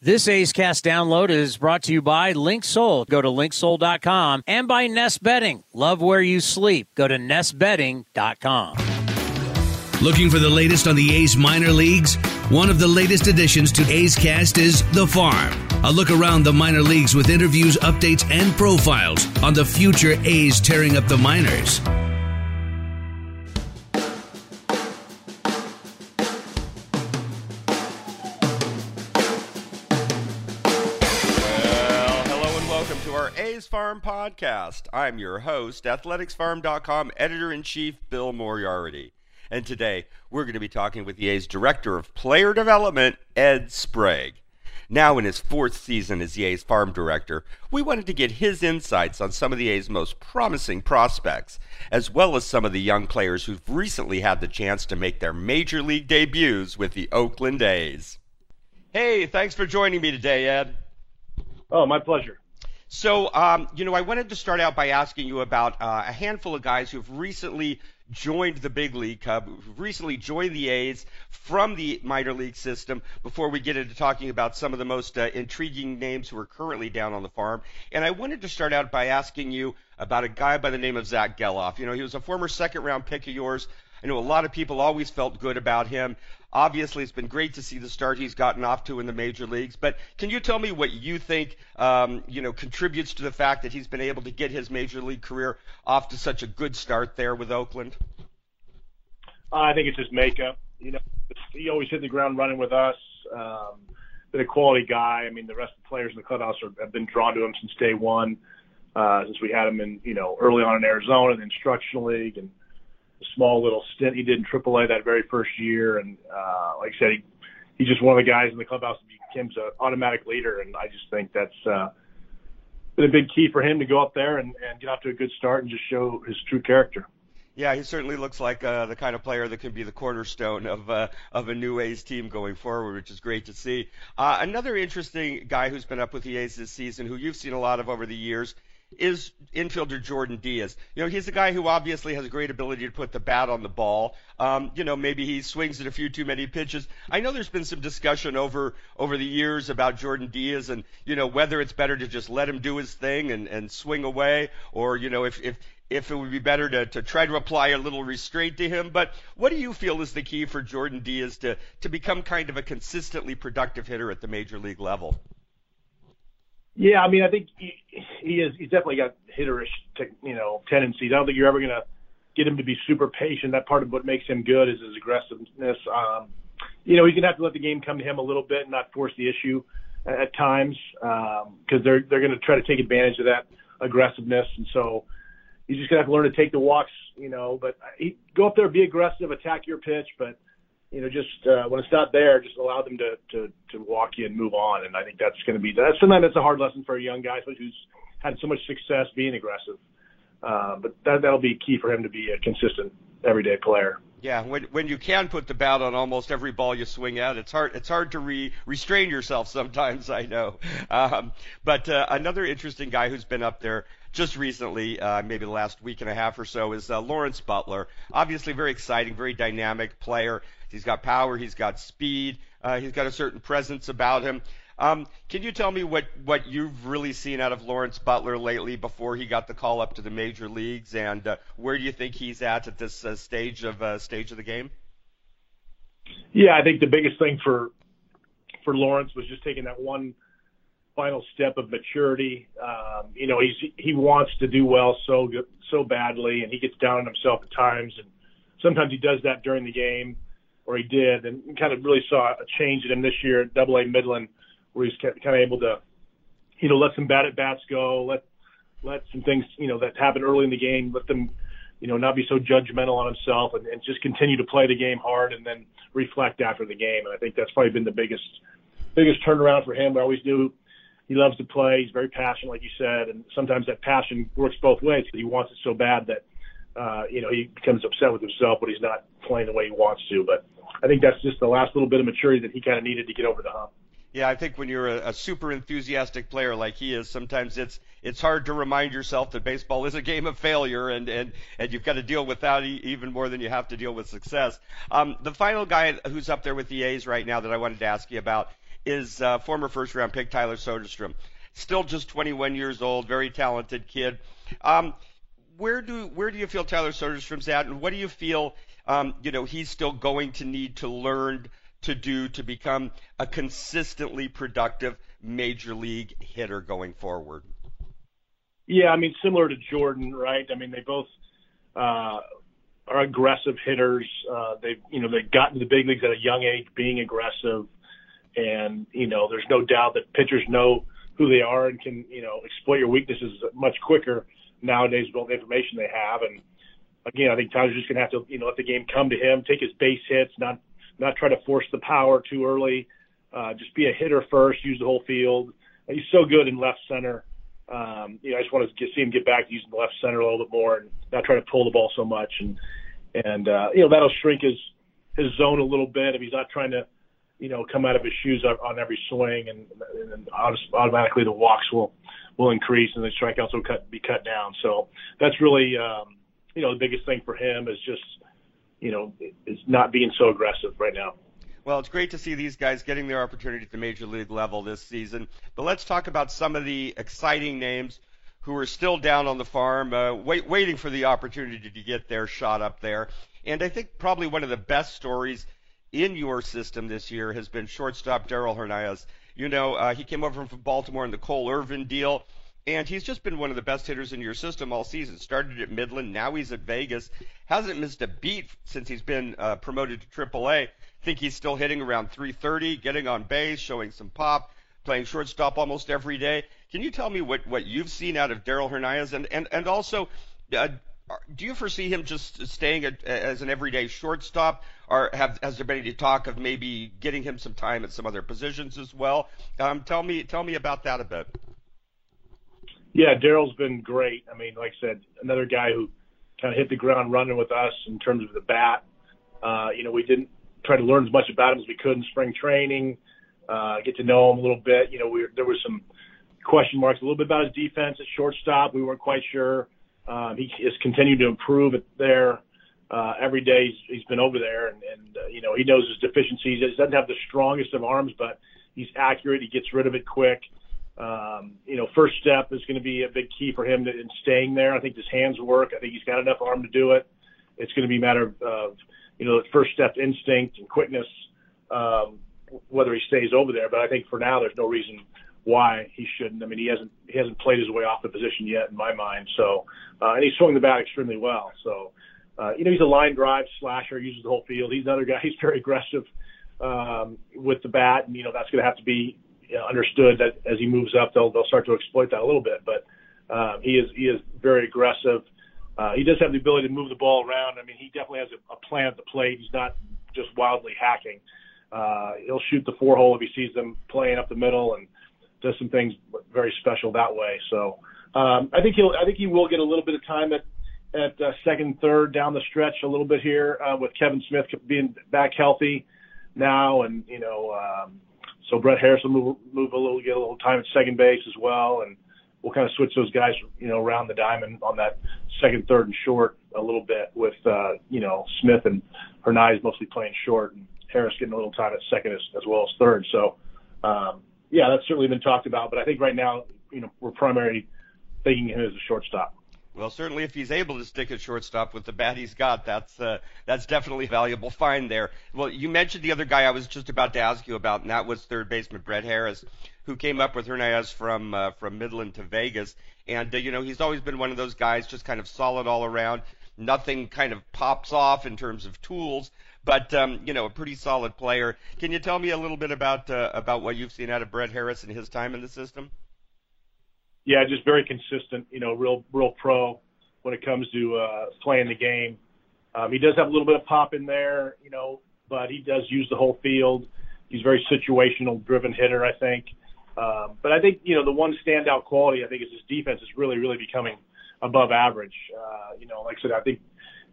This A's Cast download is brought to you by LinkSoul. Go to linksoul.com and by Nest Bedding. Love where you sleep. Go to nestbedding.com. Looking for the latest on the A's minor leagues? One of the latest additions to A's Cast is The Farm. A look around the minor leagues with interviews, updates, and profiles on the future A's tearing up the minors. Farm podcast. I'm your host, athleticsfarm.com editor in chief Bill Moriarity. And today we're going to be talking with the A's director of player development, Ed Sprague. Now, in his fourth season as the A's farm director, we wanted to get his insights on some of the A's most promising prospects, as well as some of the young players who've recently had the chance to make their major league debuts with the Oakland A's. Hey, thanks for joining me today, Ed. Oh, my pleasure. So, um, you know, I wanted to start out by asking you about uh, a handful of guys who've recently joined the big league club, who've recently joined the A's from the minor league system before we get into talking about some of the most uh, intriguing names who are currently down on the farm. And I wanted to start out by asking you about a guy by the name of Zack Gelof. You know, he was a former second round pick of yours. I know a lot of people always felt good about him. Obviously, it's been great to see the start he's gotten off to in the major leagues. But can you tell me what you think, um, you know, contributes to the fact that he's been able to get his major league career off to such a good start there with Oakland? I think it's his makeup. You know, he always hit the ground running with us. Um, been a quality guy. I mean, the rest of the players in the clubhouse are, have been drawn to him since day one. Uh, since we had him in, you know, early on in Arizona, the instructional league, and small little stint he did in AAA that very first year. And uh, like I said, he, he's just one of the guys in the clubhouse that becomes an automatic leader. And I just think that's uh, been a big key for him to go up there and, and get off to a good start and just show his true character. Yeah, he certainly looks like uh, the kind of player that can be the cornerstone of uh, of a new A's team going forward, which is great to see. Uh, another interesting guy who's been up with the A's this season, who you've seen a lot of over the years, is infielder Jordan Diaz. You know, he's a guy who obviously has a great ability to put the bat on the ball. Um, you know, maybe he swings at a few too many pitches. I know there's been some discussion over over the years about Jordan Diaz and you know whether it's better to just let him do his thing and and swing away, or you know if if if it would be better to, to try to apply a little restraint to him. But what do you feel is the key for Jordan Diaz to, to become kind of a consistently productive hitter at the major league level? Yeah, I mean, I think he, he is. He's definitely got hitterish, you know, tendencies. I don't think you're ever to get him to be super patient. That part of what makes him good is his aggressiveness. Um, you know, he's to have to let the game come to him a little bit and not force the issue at, at times because um, they're they're to try to take advantage of that aggressiveness, and so he's just to have to learn to take the walks. You know, but he, go up there, be aggressive, attack your pitch, but you know, just uh, when it's not there, just allow them to to to walk you and move on. And I think that's going to be that's sometimes that's a hard lesson for a young guy who's had so much success being aggressive. Uh, but that that'll be key for him to be a consistent everyday player. Yeah, when when you can put the bat on almost every ball you swing at, it's hard it's hard to re, restrain yourself sometimes. I know, um, but uh, another interesting guy who's been up there just recently, uh, maybe the last week and a half or so, is uh, Lawrence Butler. Obviously, very exciting, very dynamic player. He's got power, he's got speed, uh, he's got a certain presence about him. Um, can you tell me what, what you've really seen out of Lawrence Butler lately before he got the call up to the major leagues, and uh, where do you think he's at at this uh, stage of uh, stage of the game? Yeah, I think the biggest thing for for Lawrence was just taking that one final step of maturity. Um, you know, he's he wants to do well so so badly, and he gets down on himself at times, and sometimes he does that during the game, or he did, and kind of really saw a change in him this year at Double A Midland where he's kind of able to, you know, let some bad at bats go, let let some things, you know, that happen early in the game, let them, you know, not be so judgmental on himself and, and just continue to play the game hard and then reflect after the game. And I think that's probably been the biggest biggest turnaround for him. I always knew he loves to play. He's very passionate, like you said, and sometimes that passion works both ways. He wants it so bad that uh, you know he becomes upset with himself when he's not playing the way he wants to. But I think that's just the last little bit of maturity that he kind of needed to get over the hump. Yeah, I think when you're a, a super enthusiastic player like he is, sometimes it's it's hard to remind yourself that baseball is a game of failure, and and and you've got to deal with that even more than you have to deal with success. Um, the final guy who's up there with the A's right now that I wanted to ask you about is uh, former first round pick Tyler Soderstrom. Still just 21 years old, very talented kid. Um, where do where do you feel Tyler Soderstrom's at, and what do you feel um, you know he's still going to need to learn to do to become a consistently productive major league hitter going forward? Yeah, I mean, similar to Jordan, right? I mean, they both uh, are aggressive hitters. Uh, they've, you know, they've gotten to the big leagues at a young age, being aggressive, and you know, there's no doubt that pitchers know who they are and can, you know, exploit your weaknesses much quicker nowadays with all the information they have. And again, I think Tyler's just going to have to, you know, let the game come to him, take his base hits, not not try to force the power too early. Uh, just be a hitter first, use the whole field. He's so good in left center. Um, you know, I just want to get, see him get back to using the left center a little bit more and not try to pull the ball so much. And and uh, you know that'll shrink his his zone a little bit if he's not trying to, you know, come out of his shoes on, every swing, and, and automatically the walks will will increase and the strikeouts will cut be cut down. So that's really um, you know the biggest thing for him is just you know, is not being so aggressive right now. Well, it's great to see these guys getting their opportunity at the major league level this season. But let's talk about some of the exciting names who are still down on the farm, uh, wait, waiting for the opportunity to get their shot up there. And I think probably one of the best stories in your system this year has been shortstop Darell Hernaiz. You know, uh, he came over from Baltimore in the Cole Irvin deal. And he's just been one of the best hitters in your system all season. Started at Midland, now he's at Vegas. Hasn't missed a beat since he's been uh, promoted to AAA. Think he's still hitting around 330, getting on base, showing some pop, playing shortstop almost every day. Can you tell me what, what you've seen out of Darell Hernaiz? And, and, and also, uh, do you foresee him just staying as an everyday shortstop, or have, has there been any talk of maybe getting him some time at some other positions as well? Um, tell me tell me about that a bit. Yeah, Darell's been great. I mean, like I said, another guy who kind of hit the ground running with us in terms of the bat. Uh, you know, we didn't try to learn as much about him as we could in spring training, uh, get to know him a little bit. You know, we, there were some question marks a little bit about his defense at shortstop. We weren't quite sure. Um, he has continued to improve it there. Uh, every day he's, he's been over there, and, and uh, you know he knows his deficiencies. He doesn't have the strongest of arms, but he's accurate. He gets rid of it quick. Um, you know, first step is going to be a big key for him to, in staying there. I think his hands work. I think he's got enough arm to do it. It's going to be a matter of, of you know, first step instinct and quickness, um, whether he stays over there. But I think for now, there's no reason why he shouldn't. I mean, he hasn't he hasn't played his way off the position yet in my mind. So, uh, and he's swung the bat extremely well. So, uh, you know, he's a line drive slasher, uses the whole field. He's another guy. He's very aggressive um, with the bat, and you know that's going to have to be understood that as he moves up, they'll they'll start to exploit that a little bit. But um, he is he is very aggressive. Uh, he does have the ability to move the ball around. I mean, he definitely has a, a plan at the plate. He's not just wildly hacking. Uh, he'll shoot the four hole if he sees them playing up the middle and does some things very special that way. So um, I think he'll I think he will get a little bit of time at at uh, second, third down the stretch a little bit here uh, with Kevin Smith being back healthy now, and you know um, so Brett Harris will move, move a little, get a little time at second base as well, and we'll kind of switch those guys, you know, around the diamond on that second, third, and short a little bit with, uh, you know, Smith and Hernaiz mostly playing short, and Harris getting a little time at second as, as well as third. So, um, yeah, that's certainly been talked about, but I think right now, you know, we're primarily thinking him as a shortstop. Well, certainly if he's able to stick at shortstop with the bat he's got, that's uh, that's definitely a valuable find there. Well, you mentioned the other guy I was just about to ask you about, and that was third baseman Brett Harris, who came up with Hernaiz from uh, from Midland to Vegas, and uh, you know he's always been one of those guys, just kind of solid all around. Nothing kind of pops off in terms of tools, but um, you know a pretty solid player. Can you tell me a little bit about uh, about what you've seen out of Brett Harris and his time in the system? yeah, just very consistent. You know, real real pro when it comes to uh, playing the game. Um, he does have a little bit of pop in there, you know, but he does use the whole field. he's a very situational driven hitter, I think. Um, but I think you know the one standout quality I think is his defense is really really becoming above average. Uh, you know, like I said, I think in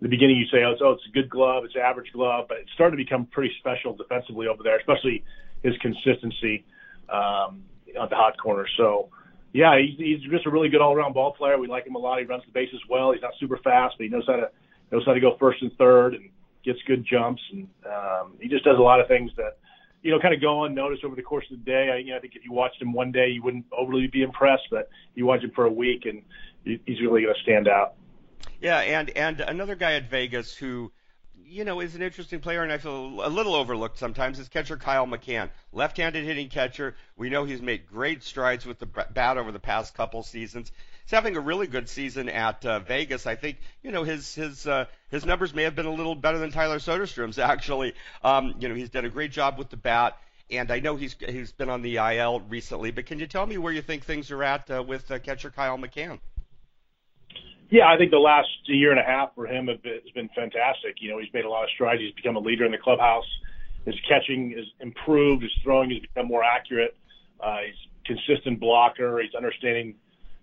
the beginning you say, oh, it's, oh, it's a good glove, it's an average glove, but it's starting to become pretty special defensively over there, especially his consistency um, on the hot corner. So, yeah, he's, he's just a really good all-around ball player. We like him a lot. He runs the bases well. He's not super fast, but he knows how to knows how to go first and third and gets good jumps, and um, he just does a lot of things that you know, kind of go unnoticed over the course of the day. I, you know, I think if you watched him one day, you wouldn't overly be impressed, but you watch him for a week, and he's really going to stand out. Yeah, and and another guy at Vegas who, you know, is an interesting player, and I feel a little overlooked sometimes is catcher Kyle McCann, left-handed hitting catcher. We know he's made great strides with the bat over the past couple seasons. He's having a really good season at uh, Vegas. I think you know his his uh, his numbers may have been a little better than Tyler Soderstrom's actually. Um, you know, he's done a great job with the bat. And I know he's he's been on the IL recently, but can you tell me where you think things are at uh, with uh, catcher Kyle McCann? Yeah, I think the last year and a half for him has been fantastic. You know, he's made a lot of strides. He's become a leader in the clubhouse. His catching has improved. His throwing has become more accurate. Uh, he's consistent blocker. He's understanding,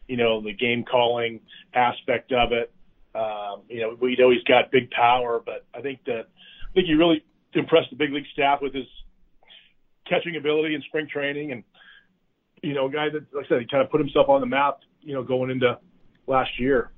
you know, the game calling aspect of it. Um, you know, we know he's got big power, but I think that I think he really impressed the big league staff with his catching ability in spring training, and you know, a guy that, like I said, he kind of put himself on the map. You know, going into last year.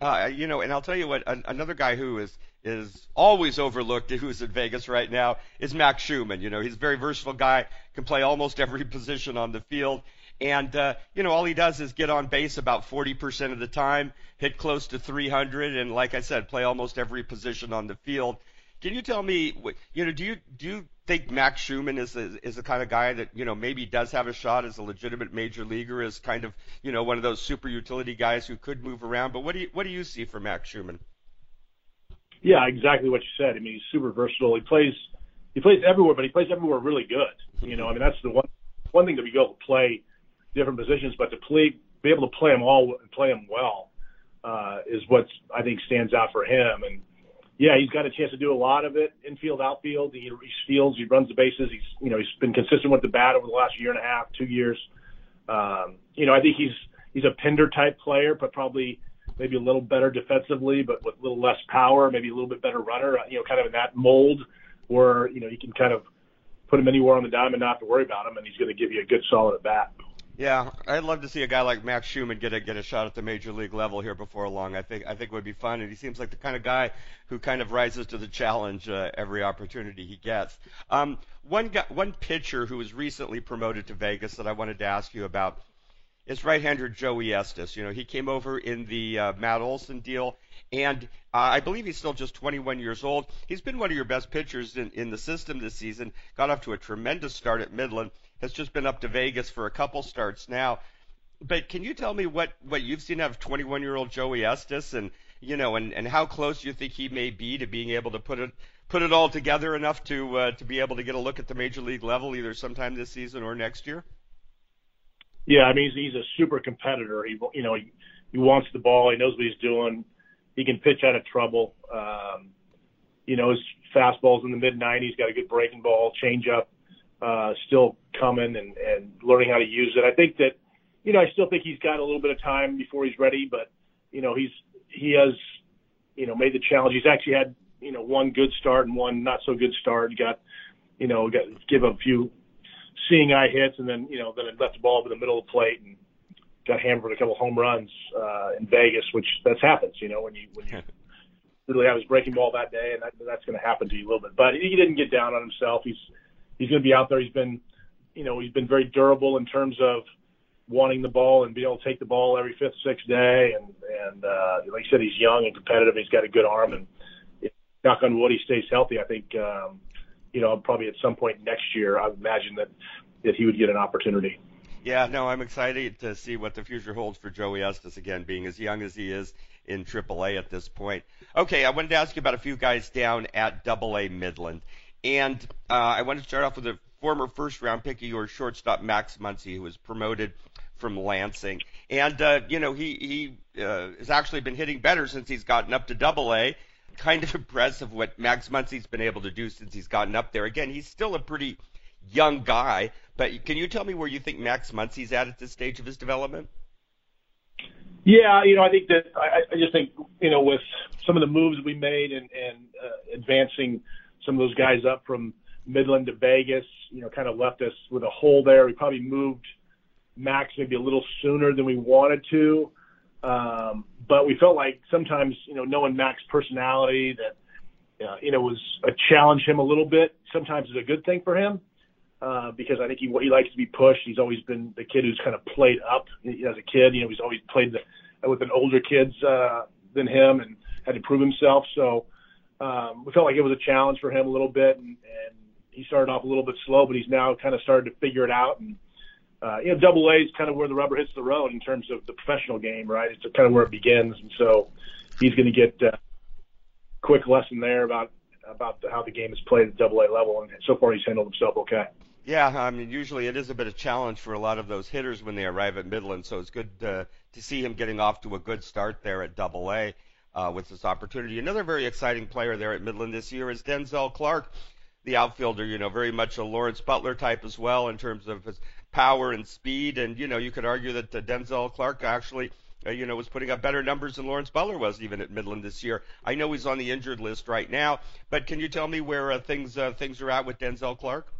Uh, you know, and I'll tell you what, an, another guy who is is always overlooked who's in Vegas right now is Max Schumann. You know, he's a very versatile guy, can play almost every position on the field. And, uh, you know, all he does is get on base about 40% of the time, hit close to 300, and like I said, play almost every position on the field. Can you tell me, you know, do you do you think Max Schumann is a, is the kind of guy that you know maybe does have a shot as a legitimate major leaguer, as kind of you know one of those super utility guys who could move around? But what do you what do you see for Max Schumann? Yeah, exactly what you said. I mean, he's super versatile. He plays he plays everywhere, but he plays everywhere really good. You know, I mean that's the one one thing that we go to play different positions, but to play be able to play them all and play them well uh, is what I think stands out for him. And yeah, he's got a chance to do a lot of it infield, outfield. He, he steals, he runs the bases. He's you know he's been consistent with the bat over the last year and a half, two years. Um, you know, I think he's he's a Pinder type player, but probably maybe a little better defensively, but with a little less power, maybe a little bit better runner. You know, kind of in that mold where you know you can kind of put him anywhere on the diamond, not to worry about him, and he's going to give you a good solid at bat. Yeah, I'd love to see a guy like Max Schumann get a get a shot at the major league level here before long. I think I think it would be fun, and he seems like the kind of guy who kind of rises to the challenge uh, every opportunity he gets. Um, one guy, one pitcher who was recently promoted to Vegas that I wanted to ask you about is right-hander Joey Estes. You know, he came over in the uh, Matt Olson deal, and uh, I believe he's still just 21 years old. He's been one of your best pitchers in, in the system this season. Got off to a tremendous start at Midland has just been up to Vegas for a couple starts now. But can you tell me what, what you've seen out of 21 year old Joey Estes and you know and, and how close you think he may be to being able to put it put it all together enough to uh, to be able to get a look at the major league level either sometime this season or next year? Yeah, I mean he's, he's a super competitor. He you know he, he wants the ball. He knows what he's doing. He can pitch out of trouble. Um, you know his fastball's in the mid 90s. Got a good breaking ball, changeup uh, still coming and, and learning how to use it. I think that, you know, I still think he's got a little bit of time before he's ready, but, you know, he's, he has, you know, made the challenge. He's actually had, you know, one good start and one not so good start. He got, you know, got give a few seeing eye hits and then, you know, then left the ball over the middle of the plate and got hammered a couple home runs, uh, in Vegas, which that's happens, you know, when you, when you literally have his breaking ball that day and that, that's going to happen to you a little bit, but he didn't get down on himself. He's, he's going to be out there. He's been, you know, he's been very durable in terms of wanting the ball and being able to take the ball every fifth, sixth day. And, and, uh, like I said, he's young and competitive. He's got a good arm and knock on wood, he stays healthy. I think, um, you know, probably at some point next year, I imagine that, that he would get an opportunity. Yeah, no, I'm excited to see what the future holds for Joey Estes again, being as young as he is in AAA at this point. Okay, I wanted to ask you about a few guys down at AA Midland. And uh, I want to start off with a former first round pick of yours, shortstop Max Muncy, who was promoted from Lansing. And, uh, you know, he, he uh, has actually been hitting better since he's gotten up to double A. kind of impressive what Max Muncy's been able to do since he's gotten up there. Again, he's still a pretty young guy, but can you tell me where you think Max Muncy's at at this stage of his development? Yeah, you know, I think that I, I just think you know with some of the moves we made and, and uh, advancing some of those guys up from Midland to Vegas, you know, kind of left us with a hole there. We probably moved Max maybe a little sooner than we wanted to, um, but we felt like sometimes you know knowing Max's personality that uh, you know was a challenge him a little bit. Sometimes is a good thing for him. Uh, because I think he he likes to be pushed. He's always been the kid who's kind of played up as a kid. You know, he's always played the, with an older kids uh, than him and had to prove himself. So um, we felt like it was a challenge for him a little bit, and, and he started off a little bit slow, but he's now kind of started to figure it out. And uh, you know, Double A is kind of where the rubber hits the road in terms of the professional game, right? It's kind of where it begins, and so he's going to get uh, quick lesson there about about the, how the game is played at Double A level, and so far he's handled himself okay. Yeah, I mean, usually it is a bit of challenge for a lot of those hitters when they arrive at Midland, so it's good uh, to see him getting off to a good start there at Double A uh, with this opportunity. Another very exciting player there at Midland this year is Denzel Clarke, the outfielder. You know, very much a Lawrence Butler type as well in terms of his power and speed, and you know, you could argue that uh, Denzel Clarke actually. Uh, you know, was putting up better numbers than Lawrence Butler was even at Midland this year. I know he's on the injured list right now, but can you tell me where uh, things uh, things are at with Denzel Clarke?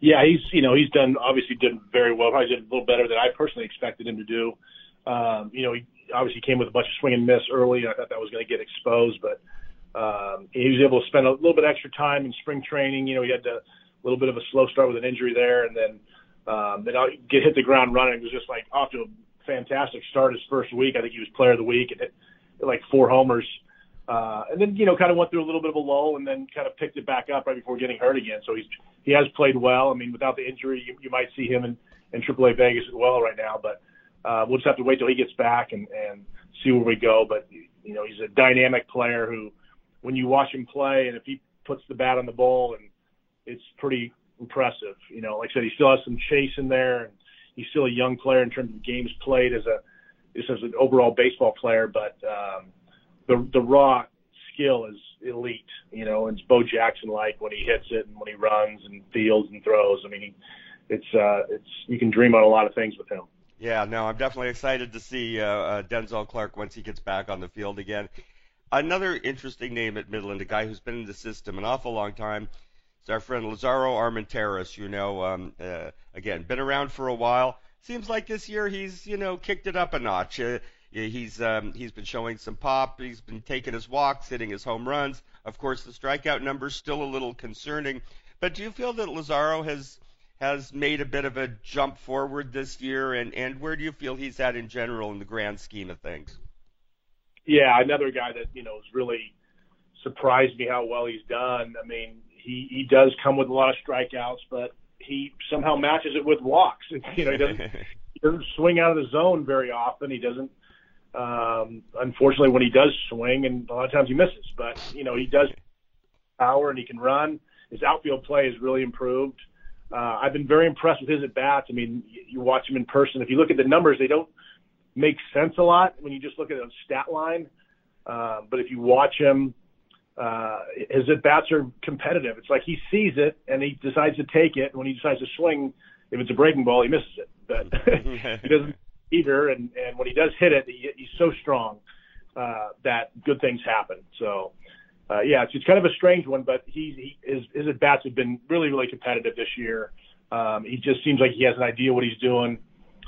Yeah, he's you know he's done obviously done very well. Probably did a little better than I personally expected him to do. Um, you know, he obviously came with a bunch of swing and miss early. And I thought that was going to get exposed, but um, he was able to spend a little bit extra time in spring training. You know, he had a little bit of a slow start with an injury there, and then um, then get hit the ground running. It was just like off to a fantastic start his first week. I think he was player of the week and hit like four homers. Uh, and then, you know, kind of went through a little bit of a lull and then kind of picked it back up right before getting hurt again. So he's, he has played well. I mean, without the injury, you, you might see him in, in AAA Vegas as well right now, but, uh, we'll just have to wait till he gets back and, and see where we go. But, you know, he's a dynamic player who, when you watch him play and if he puts the bat on the ball and it's pretty impressive, you know, like I said, he still has some chase in there and he's still a young player in terms of games played as a, just as an overall baseball player, but, um, the the raw skill is elite. You know, it's Bo Jackson like when he hits it and when he runs and fields and throws. I mean, it's uh, it's you can dream on a lot of things with him. Yeah, no, I'm definitely excited to see uh, uh, Denzel Clarke once he gets back on the field again. Another interesting name at Midland, a guy who's been in the system an awful long time, is our friend Lazaro Armenteros. You know, um, uh, again, been around for a while. Seems like this year he's, you know, kicked it up a notch. Uh, He's um, he's been showing some pop. He's been taking his walks, hitting his home runs. Of course, the strikeout number's still a little concerning. But do you feel that Lazaro has has made a bit of a jump forward this year? And and where do you feel he's at in general in the grand scheme of things? Yeah, another guy that you know has really surprised me how well he's done. I mean, he he does come with a lot of strikeouts, but he somehow matches it with walks. You know, he doesn't he doesn't swing out of the zone very often. He doesn't um, unfortunately, when he does swing, and a lot of times he misses, but you know he does power and he can run. His outfield play has really improved. Uh, I've been very impressed with his at bats. I mean, you watch him in person. If you look at the numbers, they don't make sense a lot when you just look at a stat line. Uh, but if you watch him, uh, his at bats are competitive. It's like he sees it and he decides to take it. And when he decides to swing, if it's a breaking ball, he misses it. But he doesn't either. And, and when he does hit it, he, he's so strong uh, that good things happen. So, uh, yeah, it's, it's kind of a strange one, but he, he his, his at bats have been really, really competitive this year. Um, he just seems like he has an idea what he's doing,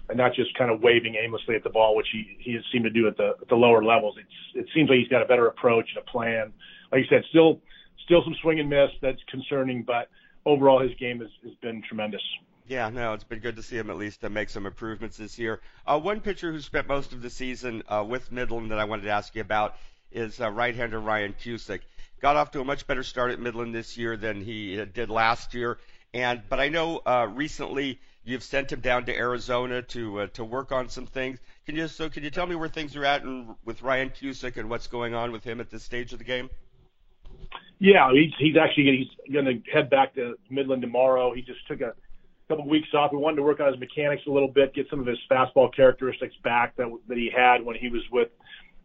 and not just kind of waving aimlessly at the ball, which he he has seemed to do at the at the lower levels. It's it seems like he's got a better approach and a plan. Like you said, still still some swing and miss that's concerning, but overall his game has, has been tremendous. Yeah, no, it's been good to see him at least to make some improvements this year. Uh, one pitcher who spent most of the season uh, with Midland that I wanted to ask you about is uh, right-hander Ryan Cusick. Got off to a much better start at Midland this year than he did last year, and but I know uh, recently you've sent him down to Arizona to uh, to work on some things. Can you so can you tell me where things are at and with Ryan Cusick and what's going on with him at this stage of the game? Yeah, he's he's actually he's going to head back to Midland tomorrow. He just took a couple of weeks off. We wanted to work on his mechanics a little bit, get some of his fastball characteristics back that that he had when he was with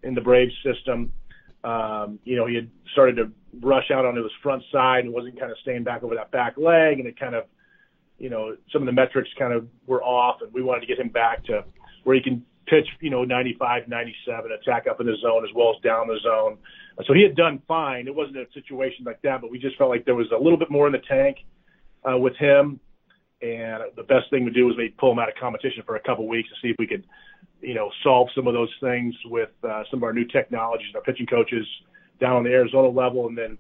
in the Braves system. Um, you know, he had started to rush out onto his front side and wasn't kind of staying back over that back leg, and it kind of, you know, some of the metrics kind of were off, and we wanted to get him back to where he can pitch, you know, 95, 97, attack up in the zone as well as down the zone. So he had done fine. It wasn't a situation like that, but we just felt like there was a little bit more in the tank uh, with him. And the best thing to do was maybe pull him out of competition for a couple weeks to see if we could, you know, solve some of those things with uh, some of our new technologies our pitching coaches down on the Arizona level, and then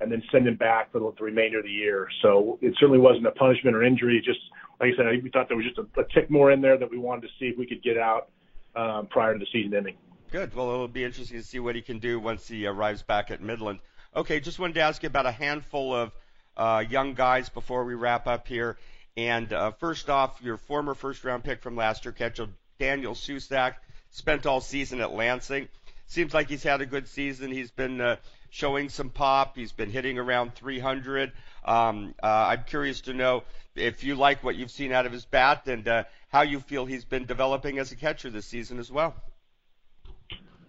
and then send him back for the, the remainder of the year. So it certainly wasn't a punishment or injury. Just like I said, we thought there was just a, a tick more in there that we wanted to see if we could get out um, prior to the season ending. Good. Well, it'll be interesting to see what he can do once he arrives back at Midland. Okay, just wanted to ask you about a handful of uh, young guys before we wrap up here. And uh, first off, your former first-round pick from last year, catcher Daniel Susac, spent all season at Lansing. Seems like he's had a good season. He's been uh, showing some pop. He's been hitting around 300. Um, uh, I'm curious to know if you like what you've seen out of his bat and uh, how you feel he's been developing as a catcher this season as well.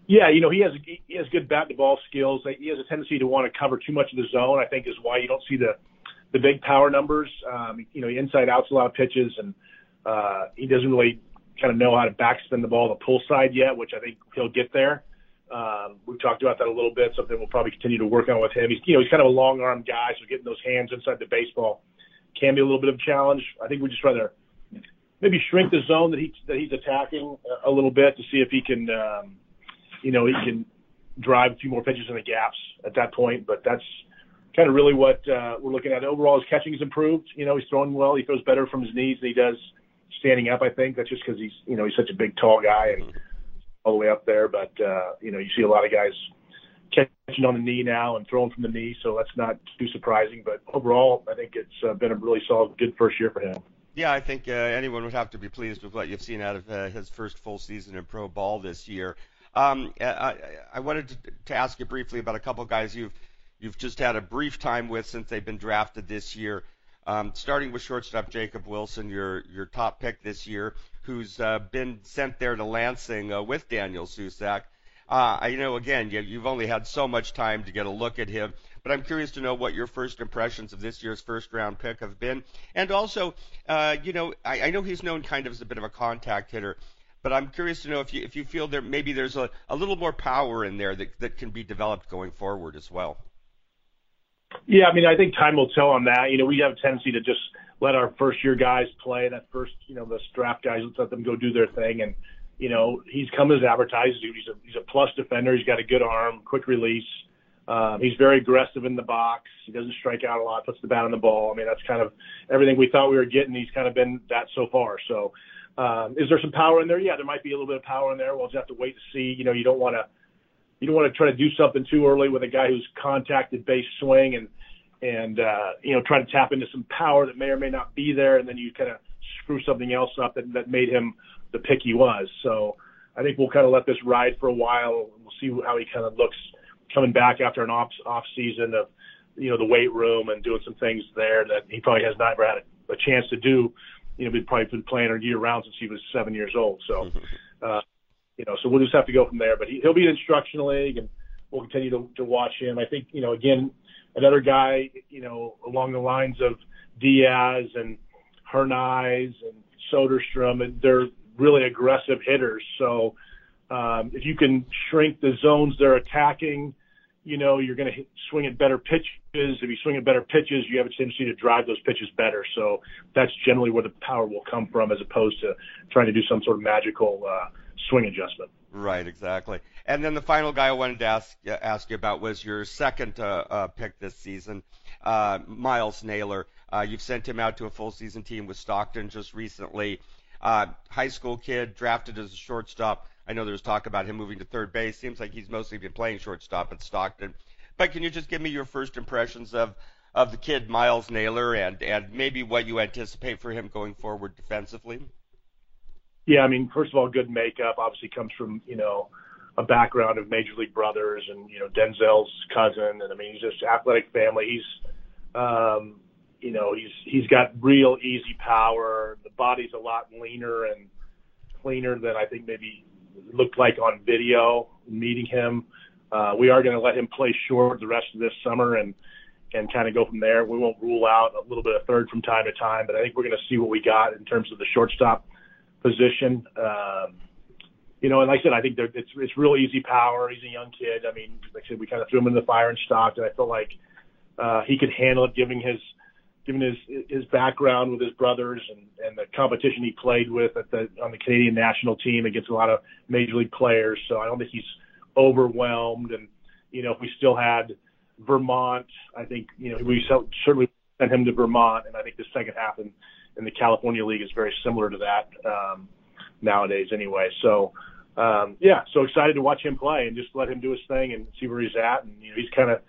Yeah, you know he has he has good bat to ball skills. He has a tendency to want to cover too much of the zone. I think is why you don't see the the big power numbers. Um, you know, inside outs a lot of pitches, and uh, he doesn't really kind of know how to backspin the ball the pull side yet, which I think he'll get there. Um, we've talked about that a little bit. Something we'll probably continue to work on with him. He's you know he's kind of a long arm guy, so getting those hands inside the baseball can be a little bit of a challenge. I think we just rather maybe shrink the zone that he that he's attacking a little bit to see if he can. Um, you know, he can drive a few more pitches in the gaps at that point. But that's kind of really what uh, we're looking at. Overall, his catching has improved. You know, he's throwing well. He throws better from his knees than he does standing up. I think that's just because he's, you know, he's such a big, tall guy and all the way up there. But uh, you know, you see a lot of guys catching on the knee now and throwing from the knee, so that's not too surprising. But overall, I think it's uh, been a really solid, good first year for him. Yeah, I think uh, anyone would have to be pleased with what you've seen out of uh, his first full season in pro ball this year. Um, I, I wanted to, to ask you briefly about a couple of guys you've you've just had a brief time with since they've been drafted this year. Um, starting with shortstop Jacob Wilson, your your top pick this year, who's uh, been sent there to Lansing uh, with Daniel Susac. Uh, I know again you, you've only had so much time to get a look at him, but I'm curious to know what your first impressions of this year's first round pick have been, and also, uh, you know, I, I know he's known kind of as a bit of a contact hitter. But I'm curious to know if you if you feel there maybe there's a, a little more power in there that that can be developed going forward as well. Yeah, I mean, I think time will tell on that. You know, we have a tendency to just let our first year guys play. That first, you know, the draft guys, let's them go do their thing. And you know, he's come as advertised. He's a he's a plus defender. He's got a good arm, quick release. Um, he's very aggressive in the box. He doesn't strike out a lot. Puts the bat on the ball. I mean, that's kind of everything we thought we were getting. He's kind of been that so far. So um, is there some power in there? Yeah, there might be a little bit of power in there. We'll just have to wait to see. You know, you don't want to you don't want to try to do something too early with a guy who's contacted base swing and and uh, you know try to tap into some power that may or may not be there, and then you kind of screw something else up that, that made him the pick he was. So I think we'll kind of let this ride for a while. We'll see how he kind of looks coming back after an off off season of you know the weight room and doing some things there that he probably has not ever had a, a chance to do you know, we've probably been playing year round since he was seven years old. So, uh, you know, so we'll just have to go from there. But he, he'll be in instructional league, and we'll continue to, to watch him. I think, you know, again, another guy, you know, along the lines of Diaz and Hernaiz and Soderstrom, and they're really aggressive hitters. So, um, if you can shrink the zones they're attacking you know, you're going to swing at better pitches. If you swing at better pitches, you have a tendency to drive those pitches better. So that's generally where the power will come from, as opposed to trying to do some sort of magical uh, swing adjustment. Right, exactly. And then the final guy I wanted to ask ask you about was your second uh, uh, pick this season, uh, Myles Naylor. Uh, you've sent him out to a full season team with Stockton just recently. Uh, high school kid, drafted as a shortstop. I know there was talk about him moving to third base. Seems like he's mostly been playing shortstop at Stockton. But can you just give me your first impressions of of the kid Myles Naylor and and maybe what you anticipate for him going forward defensively? Yeah, I mean, first of all, good makeup. Obviously, comes from you know a background of major league brothers and you know Denzel's cousin, and I mean he's just athletic family. He's um, you know he's he's got real easy power. The body's a lot leaner and cleaner than I think maybe looked like on video meeting him. uh, we are going to let him play short the rest of this summer and and kind of go from there. We won't rule out a little bit of third from time to time, but I think we're going to see what we got in terms of the shortstop position. Um, you know, and like I said, I think it's it's real easy power. He's a young kid. I mean, like I said, we kind of threw him in the fire and stocked, and I felt like uh, he could handle it, given his given his his background with his brothers and and the competition he played with at the on the Canadian national team against a lot of major league players. So I don't think he's overwhelmed. And you know, if we still had Vermont, I think you know we certainly sent him to Vermont, and I think the second half in in the California League is very similar to that um, nowadays, anyway. So. Um, yeah, so excited to watch him play and just let him do his thing and see where he's at. And you know, he's kind of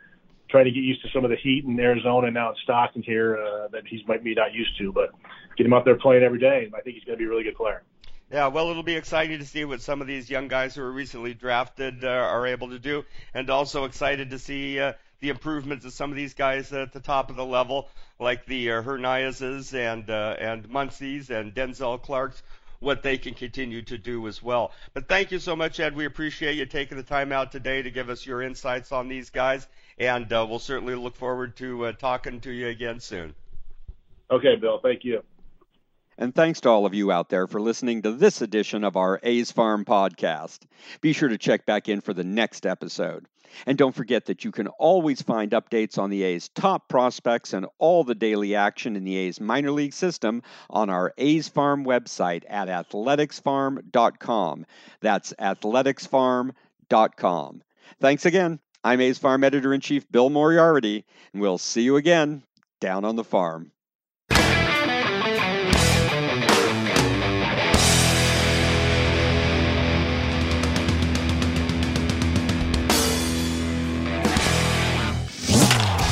trying to get used to some of the heat in Arizona and now in Stockton here uh, that he's might be not used to. But get him out there playing every day, and I think he's going to be a really good player. Yeah, well, it'll be exciting to see what some of these young guys who were recently drafted uh, are able to do, and also excited to see uh, the improvements of some of these guys at the top of the level, like the uh, and uh, and Muncy's and Denzel Clarkes, what they can continue to do as well. But thank you so much, Ed. We appreciate you taking the time out today to give us your insights on these guys, and uh, we'll certainly look forward to uh, talking to you again soon. Okay, Bill. Thank you. And thanks to all of you out there for listening to this edition of our A's Farm podcast. Be sure to check back in for the next episode. And don't forget that you can always find updates on the A's top prospects and all the daily action in the A's minor league system on our A's Farm website at athleticsfarm.com. That's athleticsfarm.com. Thanks again. I'm A's Farm Editor in Chief Bill Moriarity, and we'll see you again down on the farm.